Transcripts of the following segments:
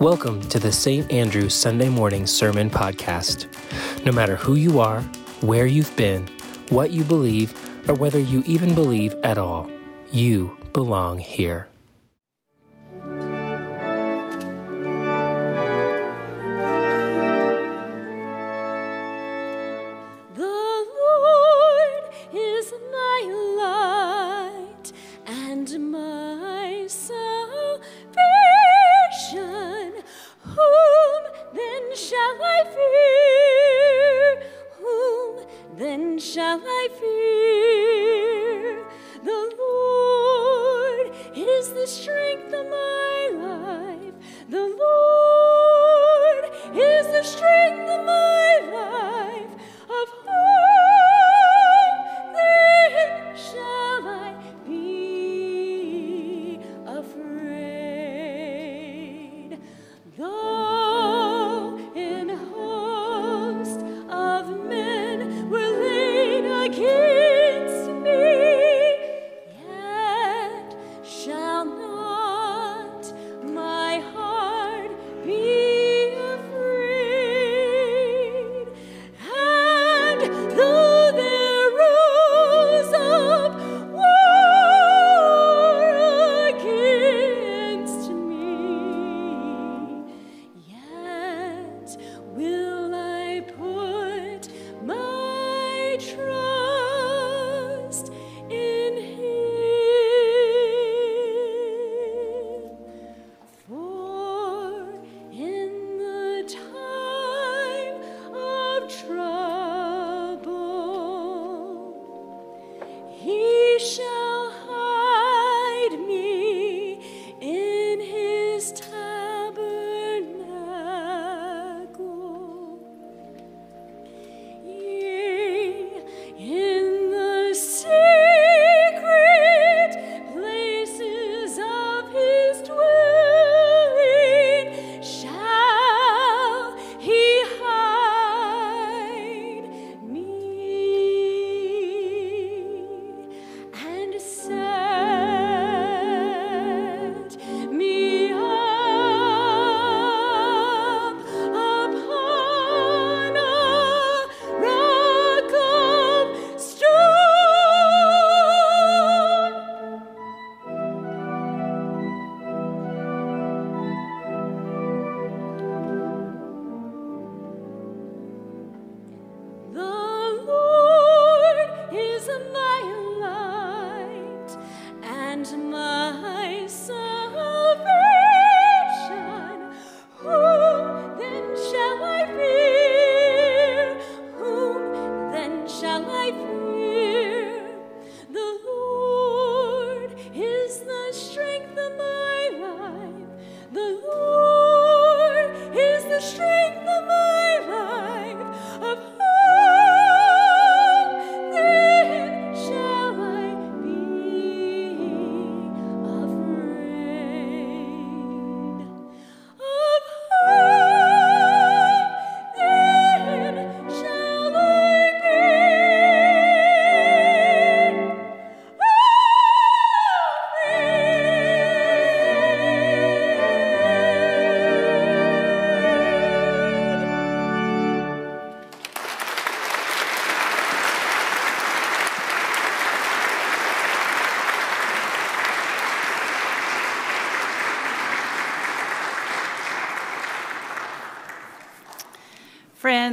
Welcome to the St. Andrew Sunday Morning Sermon Podcast. No matter who you are, where you've been, what you believe, or whether you even believe at all, you belong here.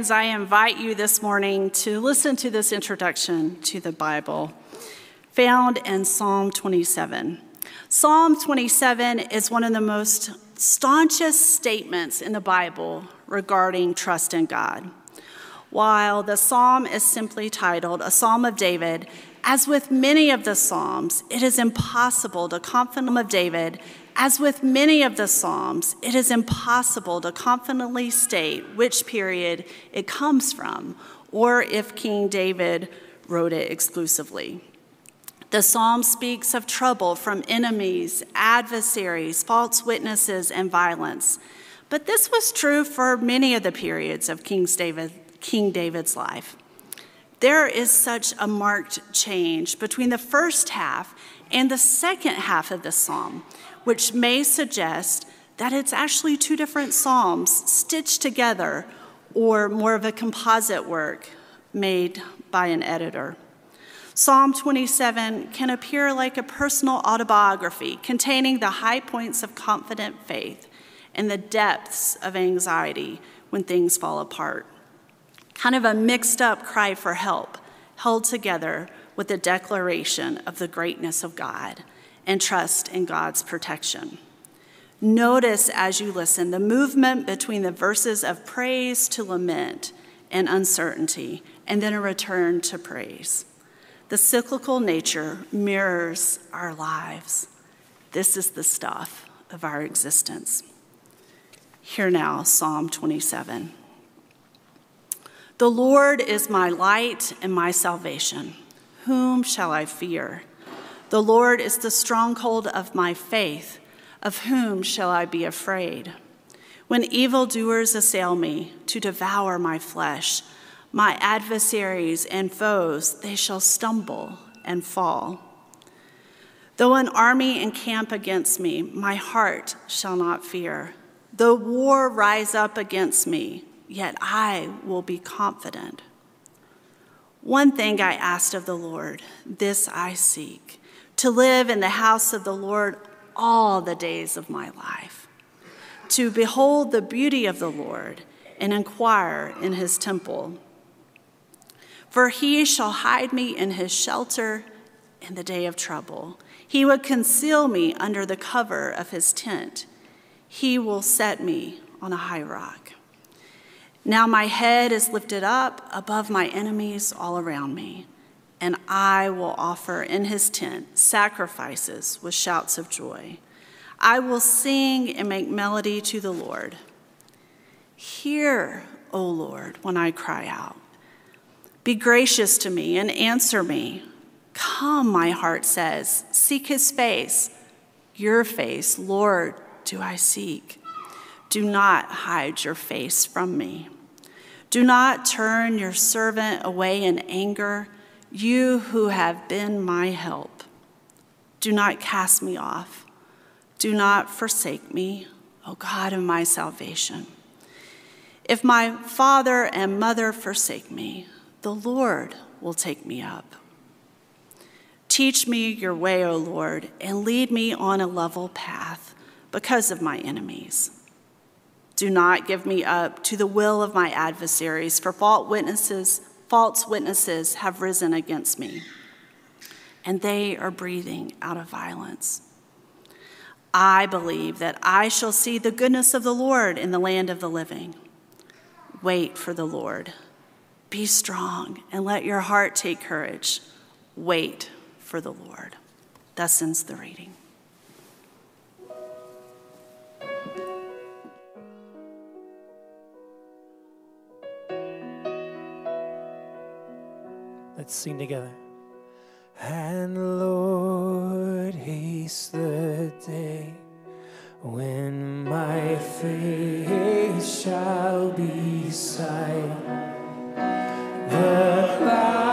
Friends, I invite you this morning to listen to this introduction to the Bible found in Psalm 27. Psalm 27 is one of the most staunchest statements in the Bible regarding trust in God. While the psalm is simply titled A Psalm of David, as with many of the psalms, it is impossible to confidently of David as with many of the Psalms, it is impossible to confidently state which period it comes from or if King David wrote it exclusively. The psalm speaks of trouble from enemies, adversaries, false witnesses, and violence. But this was true for many of the periods of King, David, King David's life. There is such a marked change between the first half and the second half of the psalm, which may suggest that it's actually two different psalms stitched together or more of a composite work made by an editor. Psalm 27 can appear like a personal autobiography containing the high points of confident faith and the depths of anxiety when things fall apart. Kind of a mixed up cry for help, held together with a declaration of the greatness of God and trust in God's protection. Notice as you listen the movement between the verses of praise to lament and uncertainty, and then a return to praise. The cyclical nature mirrors our lives. This is the stuff of our existence. Hear now Psalm 27. The Lord is my light and my salvation. Whom shall I fear? The Lord is the stronghold of my faith. Of whom shall I be afraid? When evildoers assail me to devour my flesh, my adversaries and foes, they shall stumble and fall. Though an army encamp against me, my heart shall not fear. Though war rise up against me, yet I will be confident. One thing I asked of the Lord, this I seek to live in the house of the Lord all the days of my life, to behold the beauty of the Lord and inquire in his temple. For he shall hide me in his shelter in the day of trouble. He would conceal me under the cover of his tent. He will set me on a high rock. Now my head is lifted up above my enemies all around me and I will offer in his tent sacrifices with shouts of joy. I will sing and make melody to the Lord. Hear, O Lord, when I cry out. Be gracious to me and answer me. Come, my heart says, seek his face. Your face, Lord, do I seek. Do not hide your face from me. Do not turn your servant away in anger you who have been my help, do not cast me off. Do not forsake me, O God of my salvation. If my father and mother forsake me, the Lord will take me up. Teach me your way, O Lord, and lead me on a level path because of my enemies. Do not give me up to the will of my adversaries, for false witnesses false witnesses have risen against me, and they are breathing out of violence. I believe that I shall see the goodness of the Lord in the land of the living. Wait for the Lord. Be strong and let your heart take courage. Wait for the Lord. Thus ends the reading. Let's sing together. And Lord, haste the day when my face shall be sight. The clouds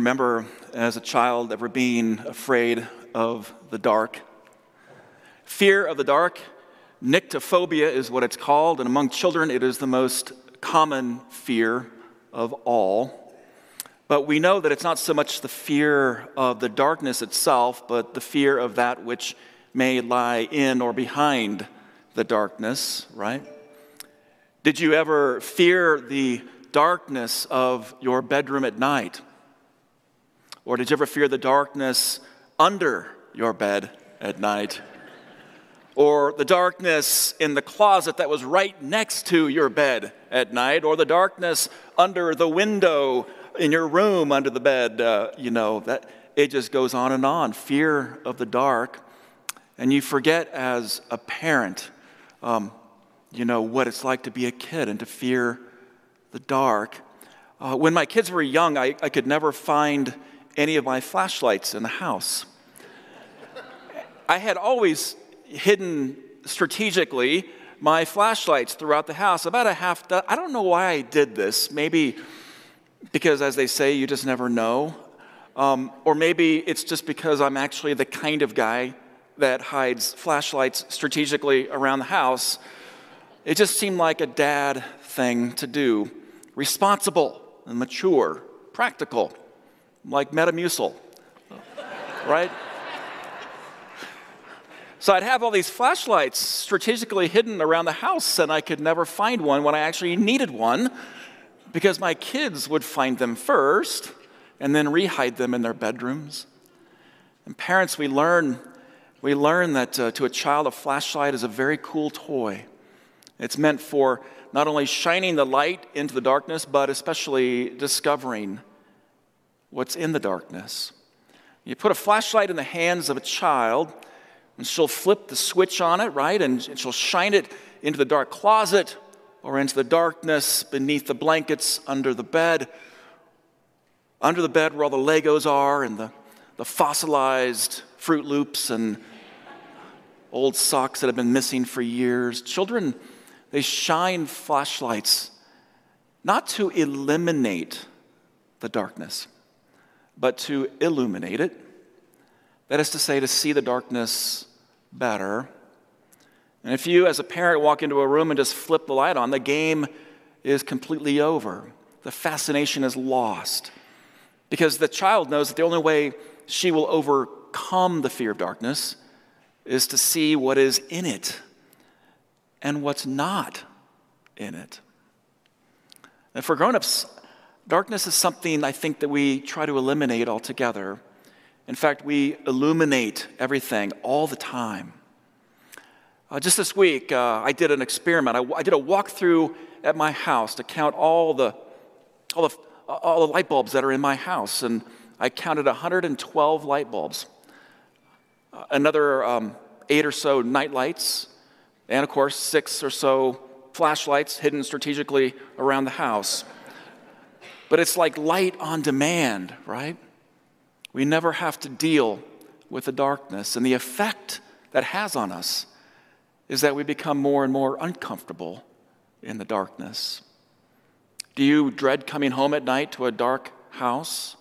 remember as a child ever being afraid of the dark? Fear of the dark, nyctophobia is what it's called, and among children, it is the most common fear of all. But we know that it's not so much the fear of the darkness itself, but the fear of that which may lie in or behind the darkness, right? Did you ever fear the darkness of your bedroom at night? Or did you ever fear the darkness under your bed at night? Or the darkness in the closet that was right next to your bed at night? Or the darkness under the window in your room under the bed? Uh, you know, that it just goes on and on. Fear of the dark. And you forget as a parent, um, you know, what it's like to be a kid and to fear the dark. Uh, when my kids were young, I, I could never find any of my flashlights in the house. I had always hidden strategically my flashlights throughout the house, about a half dozen. I don't know why I did this. Maybe because, as they say, you just never know. Um, or maybe it's just because I'm actually the kind of guy that hides flashlights strategically around the house. It just seemed like a dad thing to do. Responsible and mature, practical, like Metamucil, right? So I'd have all these flashlights strategically hidden around the house, and I could never find one when I actually needed one because my kids would find them first and then rehide them in their bedrooms. And parents, we learn, we learn that uh, to a child, a flashlight is a very cool toy. It's meant for not only shining the light into the darkness, but especially discovering what's in the darkness. You put a flashlight in the hands of a child, and she'll flip the switch on it, right? And she'll shine it into the dark closet or into the darkness beneath the blankets under the bed, under the bed where all the Legos are and the, the fossilized Fruit Loops and old socks that have been missing for years. Children, they shine flashlights not to eliminate the darkness, but to illuminate it. That is to say, to see the darkness better. And if you, as a parent, walk into a room and just flip the light on, the game is completely over. The fascination is lost. Because the child knows that the only way she will overcome the fear of darkness is to see what is in it and what's not in it. And for grown-ups, darkness is something I think that we try to eliminate altogether. In fact, we illuminate everything all the time. Uh, just this week, uh, I did an experiment. I, I, did a walkthrough at my house to count all the, all, the, all the light bulbs that are in my house, and I counted 112 light bulbs. Uh, another um, eight or so night lights, and of course, six or so flashlights hidden strategically around the house. But it's like light on demand, right? We never have to deal with the darkness. And the effect that has on us is that we become more and more uncomfortable in the darkness. Do you dread coming home at night to a dark house?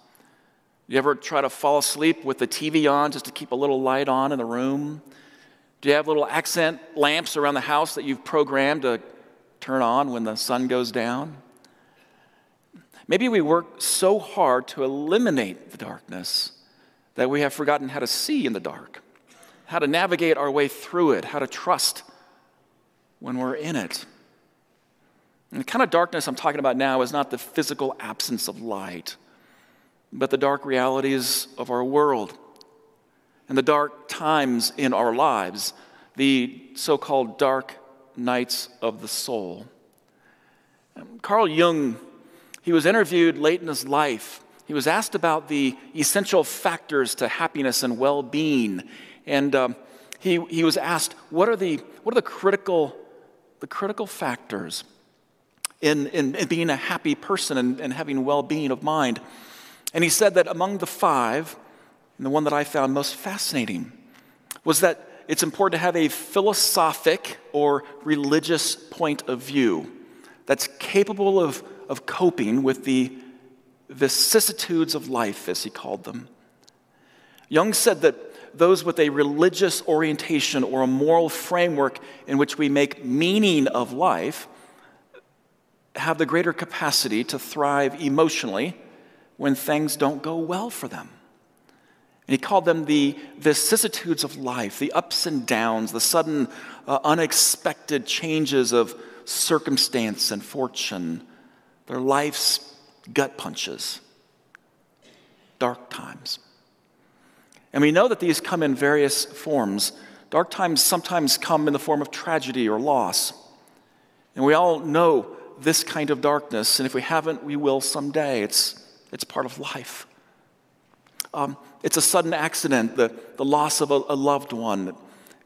Do you ever try to fall asleep with the TV on just to keep a little light on in the room? Do you have little accent lamps around the house that you've programmed to turn on when the sun goes down? Maybe we work so hard to eliminate the darkness that we have forgotten how to see in the dark, how to navigate our way through it, how to trust when we're in it. And the kind of darkness I'm talking about now is not the physical absence of light, but the dark realities of our world and the dark times in our lives, the so called dark nights of the soul. Carl Jung, he was interviewed late in his life. He was asked about the essential factors to happiness and well being. And um, he, he was asked, what are the, what are the, critical, the critical factors in, in, in being a happy person and, and having well being of mind? And he said that among the five, and the one that I found most fascinating was that it's important to have a philosophic or religious point of view that's capable of, of coping with the vicissitudes of life, as he called them. Jung said that those with a religious orientation or a moral framework in which we make meaning of life have the greater capacity to thrive emotionally when things don't go well for them. And he called them the vicissitudes of life, the ups and downs, the sudden, uh, unexpected changes of circumstance and fortune, their life's gut punches, dark times. And we know that these come in various forms. Dark times sometimes come in the form of tragedy or loss. And we all know this kind of darkness, and if we haven't, we will someday. It's, it's part of life. Um, it's a sudden accident, the, the loss of a, a loved one.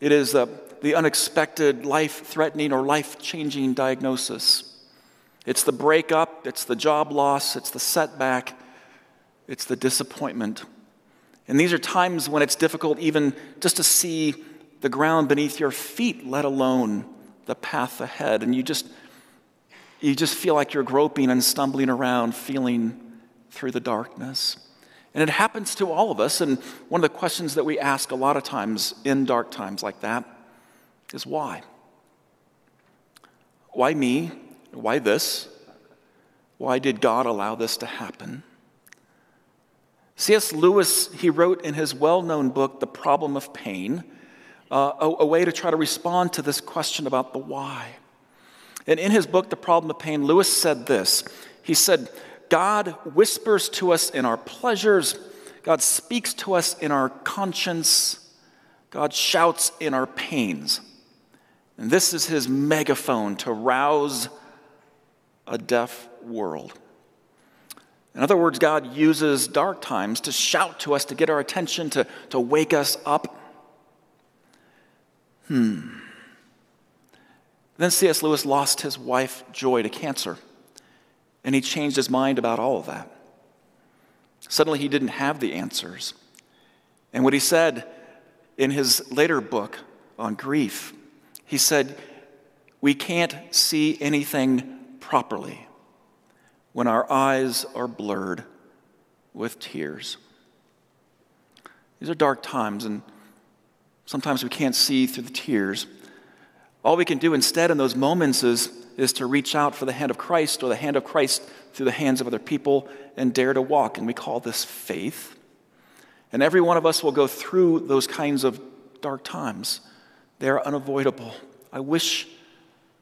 It is uh, the unexpected, life threatening, or life changing diagnosis. It's the breakup, it's the job loss, it's the setback, it's the disappointment. And these are times when it's difficult even just to see the ground beneath your feet, let alone the path ahead. And you just, you just feel like you're groping and stumbling around, feeling through the darkness. And it happens to all of us. And one of the questions that we ask a lot of times in dark times like that is why? Why me? Why this? Why did God allow this to happen? C.S. Lewis, he wrote in his well known book, The Problem of Pain, uh, a, a way to try to respond to this question about the why. And in his book, The Problem of Pain, Lewis said this He said, God whispers to us in our pleasures, God speaks to us in our conscience, God shouts in our pains. And this is his megaphone to rouse a deaf world. In other words, God uses dark times to shout to us, to get our attention, to, to wake us up. Hmm. Then C.S. Lewis lost his wife, Joy, to cancer, and he changed his mind about all of that. Suddenly, he didn't have the answers. And what he said in his later book on grief, he said, We can't see anything properly when our eyes are blurred with tears. These are dark times, and sometimes we can't see through the tears. All we can do instead in those moments is, is to reach out for the hand of Christ or the hand of Christ through the hands of other people and dare to walk. And we call this faith. And every one of us will go through those kinds of dark times. They are unavoidable. I wish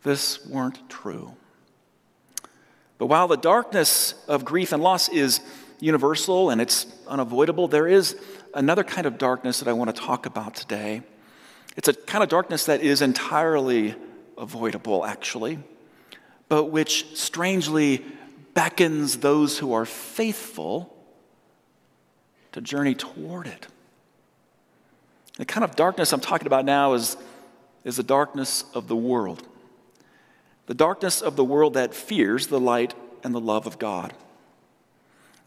this weren't true. But while the darkness of grief and loss is universal and it's unavoidable, there is another kind of darkness that I want to talk about today. It's a kind of darkness that is entirely avoidable, actually, but which strangely beckons those who are faithful to journey toward it. The kind of darkness I'm talking about now is, is the darkness of the world the darkness of the world that fears the light and the love of God.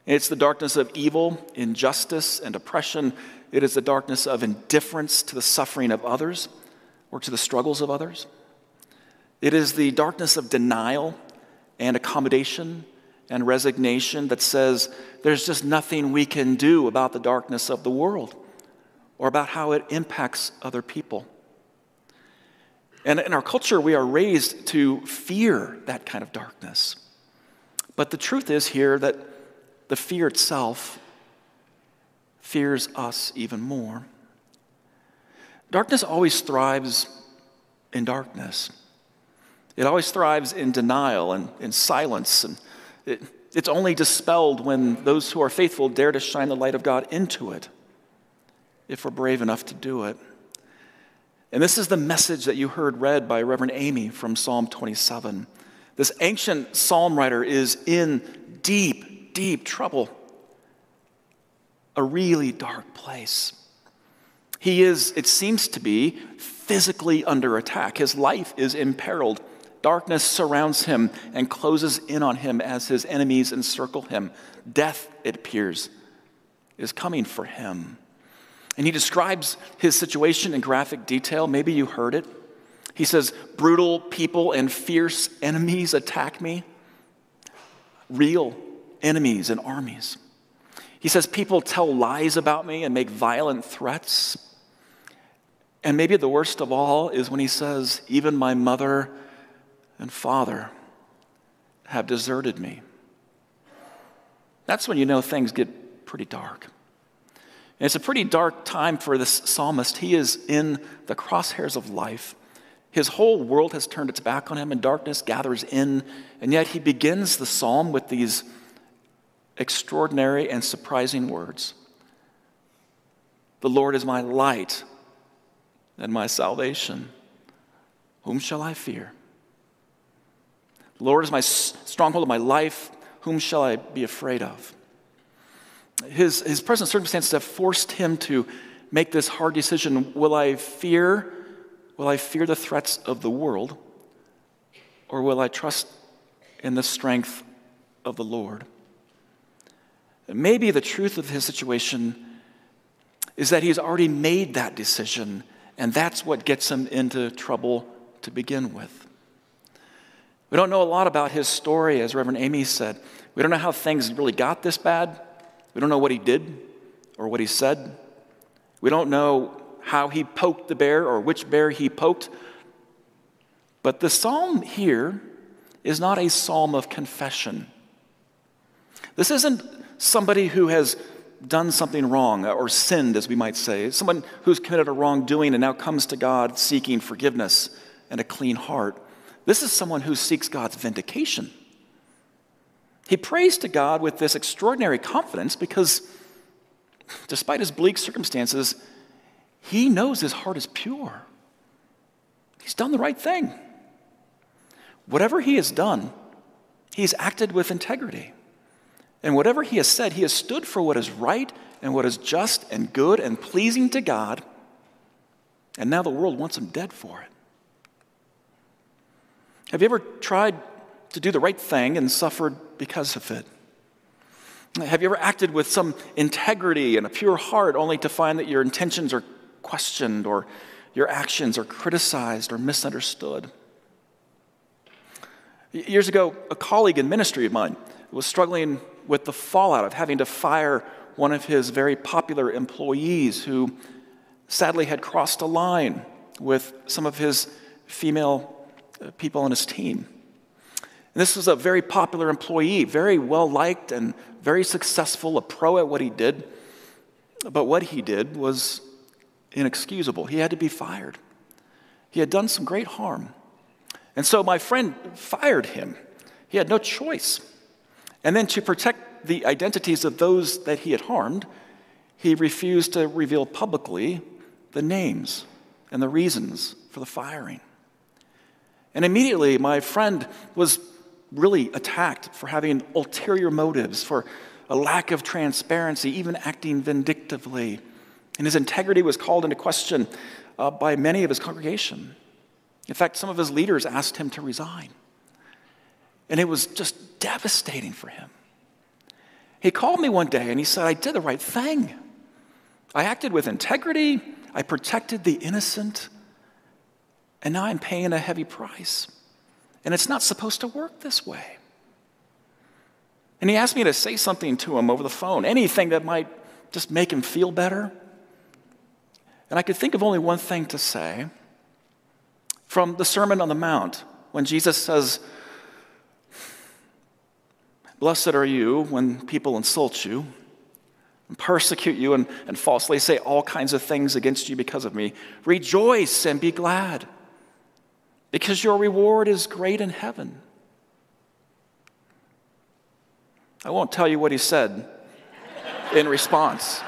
It's the darkness of evil, injustice, and oppression. It is the darkness of indifference to the suffering of others or to the struggles of others. It is the darkness of denial and accommodation and resignation that says there's just nothing we can do about the darkness of the world or about how it impacts other people. And in our culture, we are raised to fear that kind of darkness. But the truth is here that the fear itself fears us even more. Darkness always thrives in darkness. It always thrives in denial and in silence. And it, it's only dispelled when those who are faithful dare to shine the light of God into it, if we're brave enough to do it. And this is the message that you heard read by Reverend Amy from Psalm 27. This ancient psalm writer is in deep, deep trouble, a really dark place. He is, it seems to be, physically under attack. His life is imperiled. Darkness surrounds him and closes in on him as his enemies encircle him. Death, it appears, is coming for him. And he describes his situation in graphic detail. Maybe you heard it. He says, Brutal people and fierce enemies attack me. Real enemies and armies. He says, People tell lies about me and make violent threats. And maybe the worst of all is when he says, Even my mother and father have deserted me. That's when you know things get pretty dark. And it's a pretty dark time for this psalmist. He is in the crosshairs of life. His whole world has turned its back on him, and darkness gathers in. And yet, he begins the psalm with these extraordinary and surprising words The Lord is my light and my salvation. Whom shall I fear? The Lord is my stronghold of my life. Whom shall I be afraid of? His, his present circumstances have forced him to make this hard decision Will I fear? Will I fear the threats of the world? Or will I trust in the strength of the Lord? Maybe the truth of his situation is that he's already made that decision, and that's what gets him into trouble to begin with. We don't know a lot about his story, as Reverend Amy said. We don't know how things really got this bad. We don't know what he did or what he said. We don't know how he poked the bear or which bear he poked. But the psalm here is not a psalm of confession. This isn't somebody who has done something wrong or sinned, as we might say, someone who's committed a wrongdoing and now comes to God seeking forgiveness and a clean heart. This is someone who seeks God's vindication. He prays to God with this extraordinary confidence because, despite his bleak circumstances, he knows his heart is pure. He's done the right thing. Whatever he has done, he's acted with integrity. And whatever he has said, he has stood for what is right and what is just and good and pleasing to God. And now the world wants him dead for it. Have you ever tried to do the right thing and suffered because of it? Have you ever acted with some integrity and a pure heart only to find that your intentions are questioned or your actions are criticized or misunderstood? Years ago, a colleague in ministry of mine was struggling with the fallout of having to fire one of his very popular employees who sadly had crossed a line with some of his female uh, people on his team. And this was a very popular employee, very well liked and very successful, a pro at what he did. But what he did was inexcusable. He had to be fired. He had done some great harm. And so my friend fired him. He had no choice. And then to protect the identities of those that he had harmed, he refused to reveal publicly the names and the reasons for the firing. And immediately, my friend was really attacked for having ulterior motives, for a lack of transparency, even acting vindictively. And his integrity was called into question uh, by many of his congregation. In fact, some of his leaders asked him to resign. And it was just devastating for him. He called me one day and he said, I did the right thing. I acted with integrity, I protected the innocent, and now I'm paying a heavy price. And it's not supposed to work this way. And he asked me to say something to him over the phone, anything that might just make him feel better. And I could think of only one thing to say from the Sermon on the Mount when Jesus says, Blessed are you when people insult you and persecute you and, and falsely say all kinds of things against you because of me. Rejoice and be glad because your reward is great in heaven. I won't tell you what he said in response.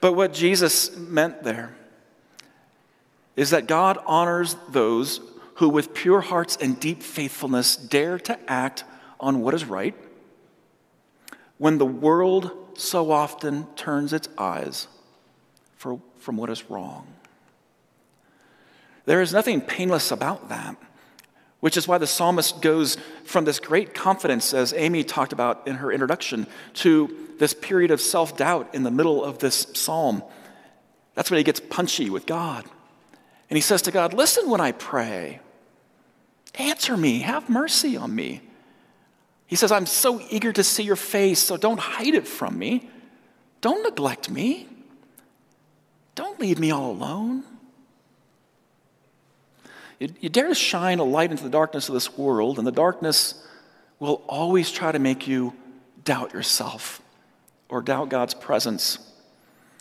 But what Jesus meant there is that God honors those who, with pure hearts and deep faithfulness, dare to act on what is right when the world so often turns its eyes for, from what is wrong. There is nothing painless about that, which is why the psalmist goes from this great confidence, as Amy talked about in her introduction, to this period of self doubt in the middle of this psalm. That's when he gets punchy with God. And he says to God, Listen when I pray. Answer me. Have mercy on me. He says, I'm so eager to see your face, so don't hide it from me. Don't neglect me. Don't leave me all alone. You, you dare to shine a light into the darkness of this world, and the darkness will always try to make you doubt yourself or doubt God's presence.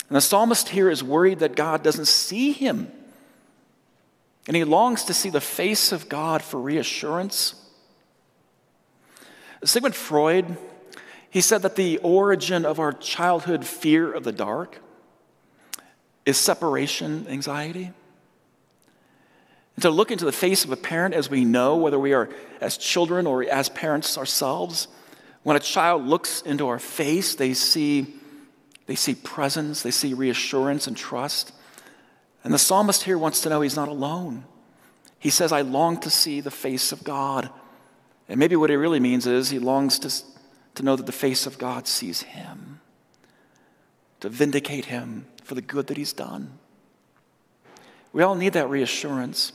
And the psalmist here is worried that God doesn't see him. And he longs to see the face of God for reassurance. Sigmund Freud, he said that the origin of our childhood fear of the dark is separation anxiety. And to look into the face of a parent as we know, whether we are as children or as parents ourselves, when a child looks into our face, they see, they see presence, they see reassurance and trust. And the psalmist here wants to know he's not alone. He says, I long to see the face of God. And maybe what he really means is he longs to, to know that the face of God sees him, to vindicate him for the good that he's done. We all need that reassurance.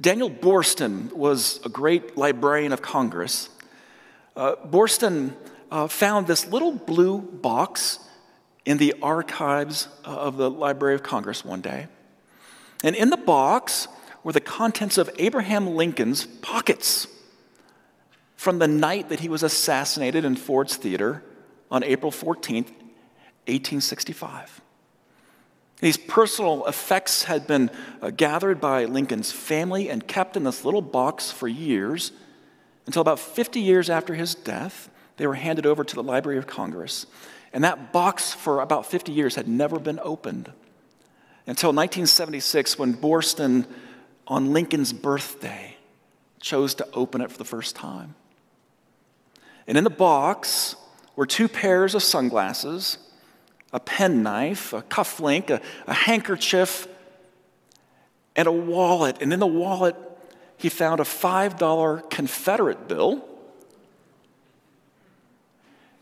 Daniel Boorstin was a great librarian of Congress. Uh, Boorstin uh, found this little blue box in the archives uh, of the Library of Congress one day. And in the box were the contents of Abraham Lincoln's pockets from the night that he was assassinated in Ford's Theater on April 14th, 1865. These personal effects had been uh, gathered by Lincoln's family and kept in this little box for years until about 50 years after his death. They were handed over to the Library of Congress. And that box for about 50 years had never been opened until 1976 when Boorstin, on Lincoln's birthday, chose to open it for the first time. And in the box were two pairs of sunglasses a penknife, a cufflink, a, a handkerchief, and a wallet. And in the wallet, he found a $5 Confederate bill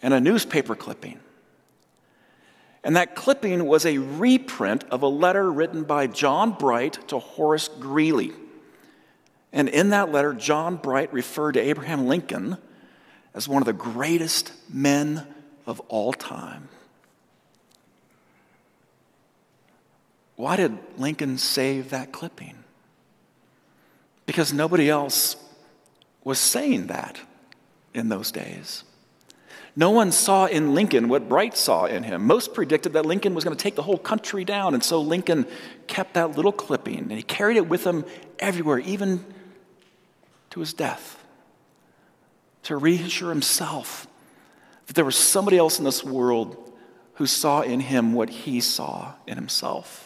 and a newspaper clipping. And that clipping was a reprint of a letter written by John Bright to Horace Greeley. And in that letter, John Bright referred to Abraham Lincoln as one of the greatest men of all time. Why did Lincoln save that clipping? Because nobody else was saying that in those days. No one saw in Lincoln what Bright saw in him. Most predicted that Lincoln was going to take the whole country down, and so Lincoln kept that little clipping and he carried it with him everywhere, even to his death, to reassure himself that there was somebody else in this world who saw in him what he saw in himself.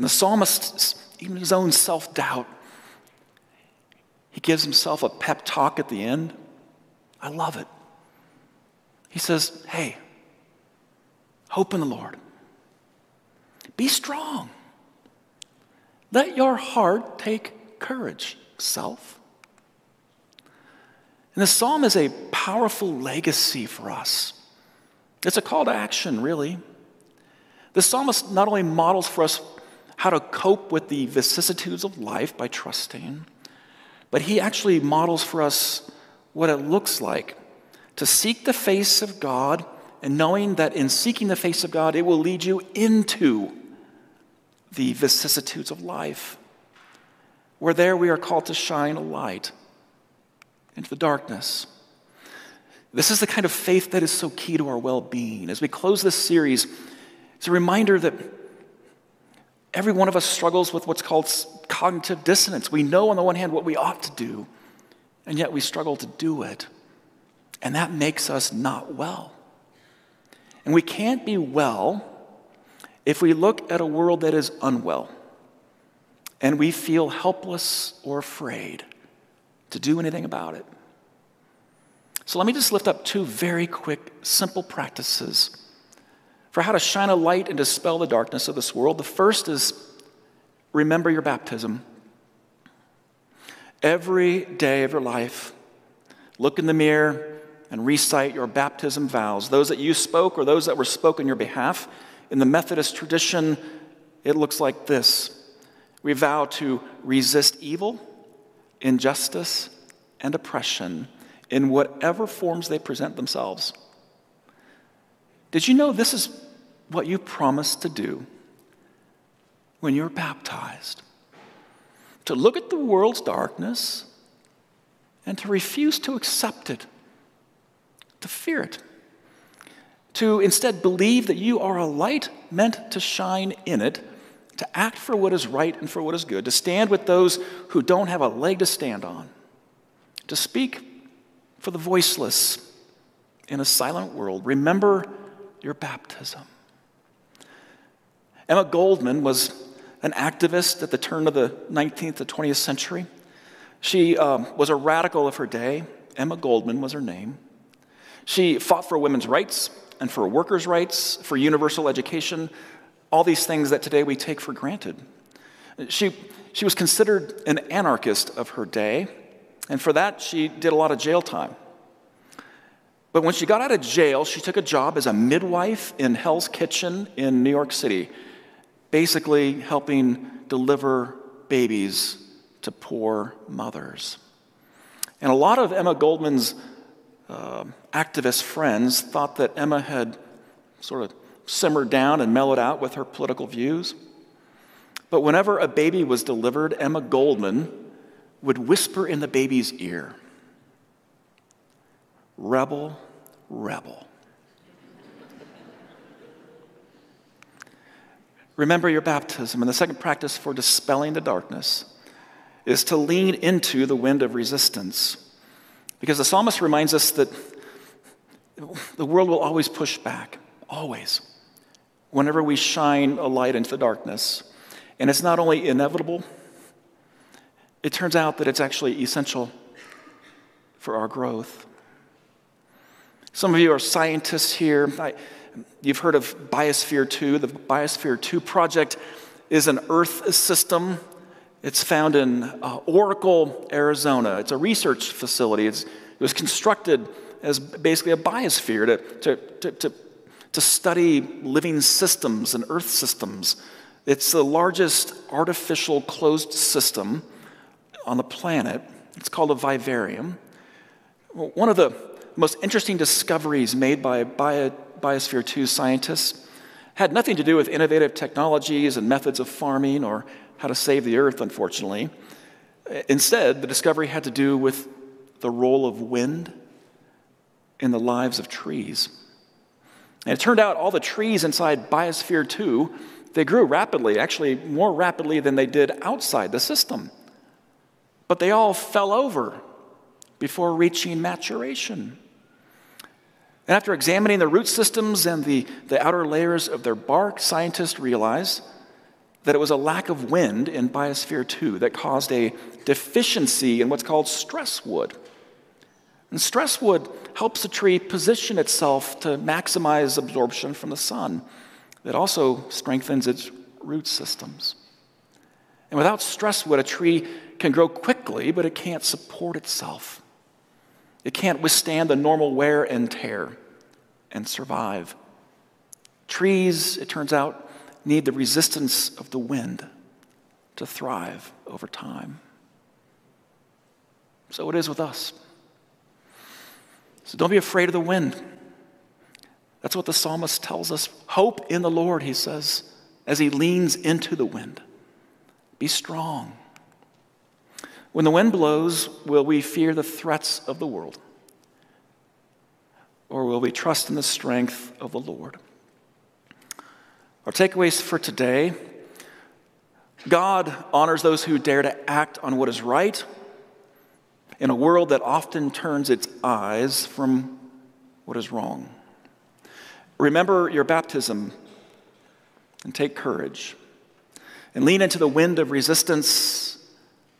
And the psalmist, even his own self doubt, he gives himself a pep talk at the end. I love it. He says, Hey, hope in the Lord. Be strong. Let your heart take courage, self. And the psalm is a powerful legacy for us. It's a call to action, really. The psalmist not only models for us how to cope with the vicissitudes of life by trusting, but he actually models for us what it looks like to seek the face of God and knowing that in seeking the face of God, it will lead you into the vicissitudes of life. Where there we are called to shine a light into the darkness. This is the kind of faith that is so key to our well being. As we close this series, it's a reminder that Every one of us struggles with what's called cognitive dissonance. We know, on the one hand, what we ought to do, and yet we struggle to do it. And that makes us not well. And we can't be well if we look at a world that is unwell and we feel helpless or afraid to do anything about it. So let me just lift up two very quick, simple practices for how to shine a light and dispel the darkness of this world. The first is remember your baptism. Every day of your life, look in the mirror and recite your baptism vows, those that you spoke or those that were spoken on your behalf. In the Methodist tradition, it looks like this We vow to resist evil, injustice, and oppression in whatever forms they present themselves. Did you know this is what you promised to do when you were baptized? To look at the world's darkness and to refuse to accept it, to fear it. to instead believe that you are a light meant to shine in it, to act for what is right and for what is good, to stand with those who don't have a leg to stand on, to speak for the voiceless in a silent world. Remember your baptism. Emma Goldman was an activist at the turn of the 19th to 20th century. She um, was a radical of her day. Emma Goldman was her name. She fought for women's rights and for workers' rights, for universal education, all these things that today we take for granted. She, she was considered an anarchist of her day, and for that, she did a lot of jail time. But when she got out of jail, she took a job as a midwife in Hell's Kitchen in New York City, basically helping deliver babies to poor mothers. And a lot of Emma Goldman's uh, activist friends thought that Emma had sort of simmered down and mellowed out with her political views. But whenever a baby was delivered, Emma Goldman would whisper in the baby's ear, Rebel, rebel. Remember your baptism. And the second practice for dispelling the darkness is to lean into the wind of resistance. Because the psalmist reminds us that the world will always push back, always, whenever we shine a light into the darkness. And it's not only inevitable, it turns out that it's actually essential for our growth. Some of you are scientists here. I, you've heard of Biosphere 2. The Biosphere 2 project is an Earth system. It's found in uh, Oracle, Arizona. It's a research facility. It's, it was constructed as basically a biosphere to, to, to, to, to study living systems and Earth systems. It's the largest artificial closed system on the planet. It's called a vivarium. One of the most interesting discoveries made by Bio, Biosphere 2 scientists had nothing to do with innovative technologies and methods of farming or how to save the earth, unfortunately. Instead, the discovery had to do with the role of wind in the lives of trees. And it turned out all the trees inside Biosphere 2, they grew rapidly, actually more rapidly than they did outside the system. But they all fell over before reaching maturation. And after examining the root systems and the, the outer layers of their bark, scientists realized that it was a lack of wind in Biosphere 2 that caused a deficiency in what's called stress wood. And stress wood helps a tree position itself to maximize absorption from the sun. It also strengthens its root systems. And without stress wood, a tree can grow quickly, but it can't support itself. It can't withstand the normal wear and tear and survive. Trees, it turns out, need the resistance of the wind to thrive over time. So it is with us. So don't be afraid of the wind. That's what the psalmist tells us. Hope in the Lord, he says, as he leans into the wind. Be strong. When the wind blows, will we fear the threats of the world? Or will we trust in the strength of the Lord? Our takeaways for today God honors those who dare to act on what is right in a world that often turns its eyes from what is wrong. Remember your baptism and take courage and lean into the wind of resistance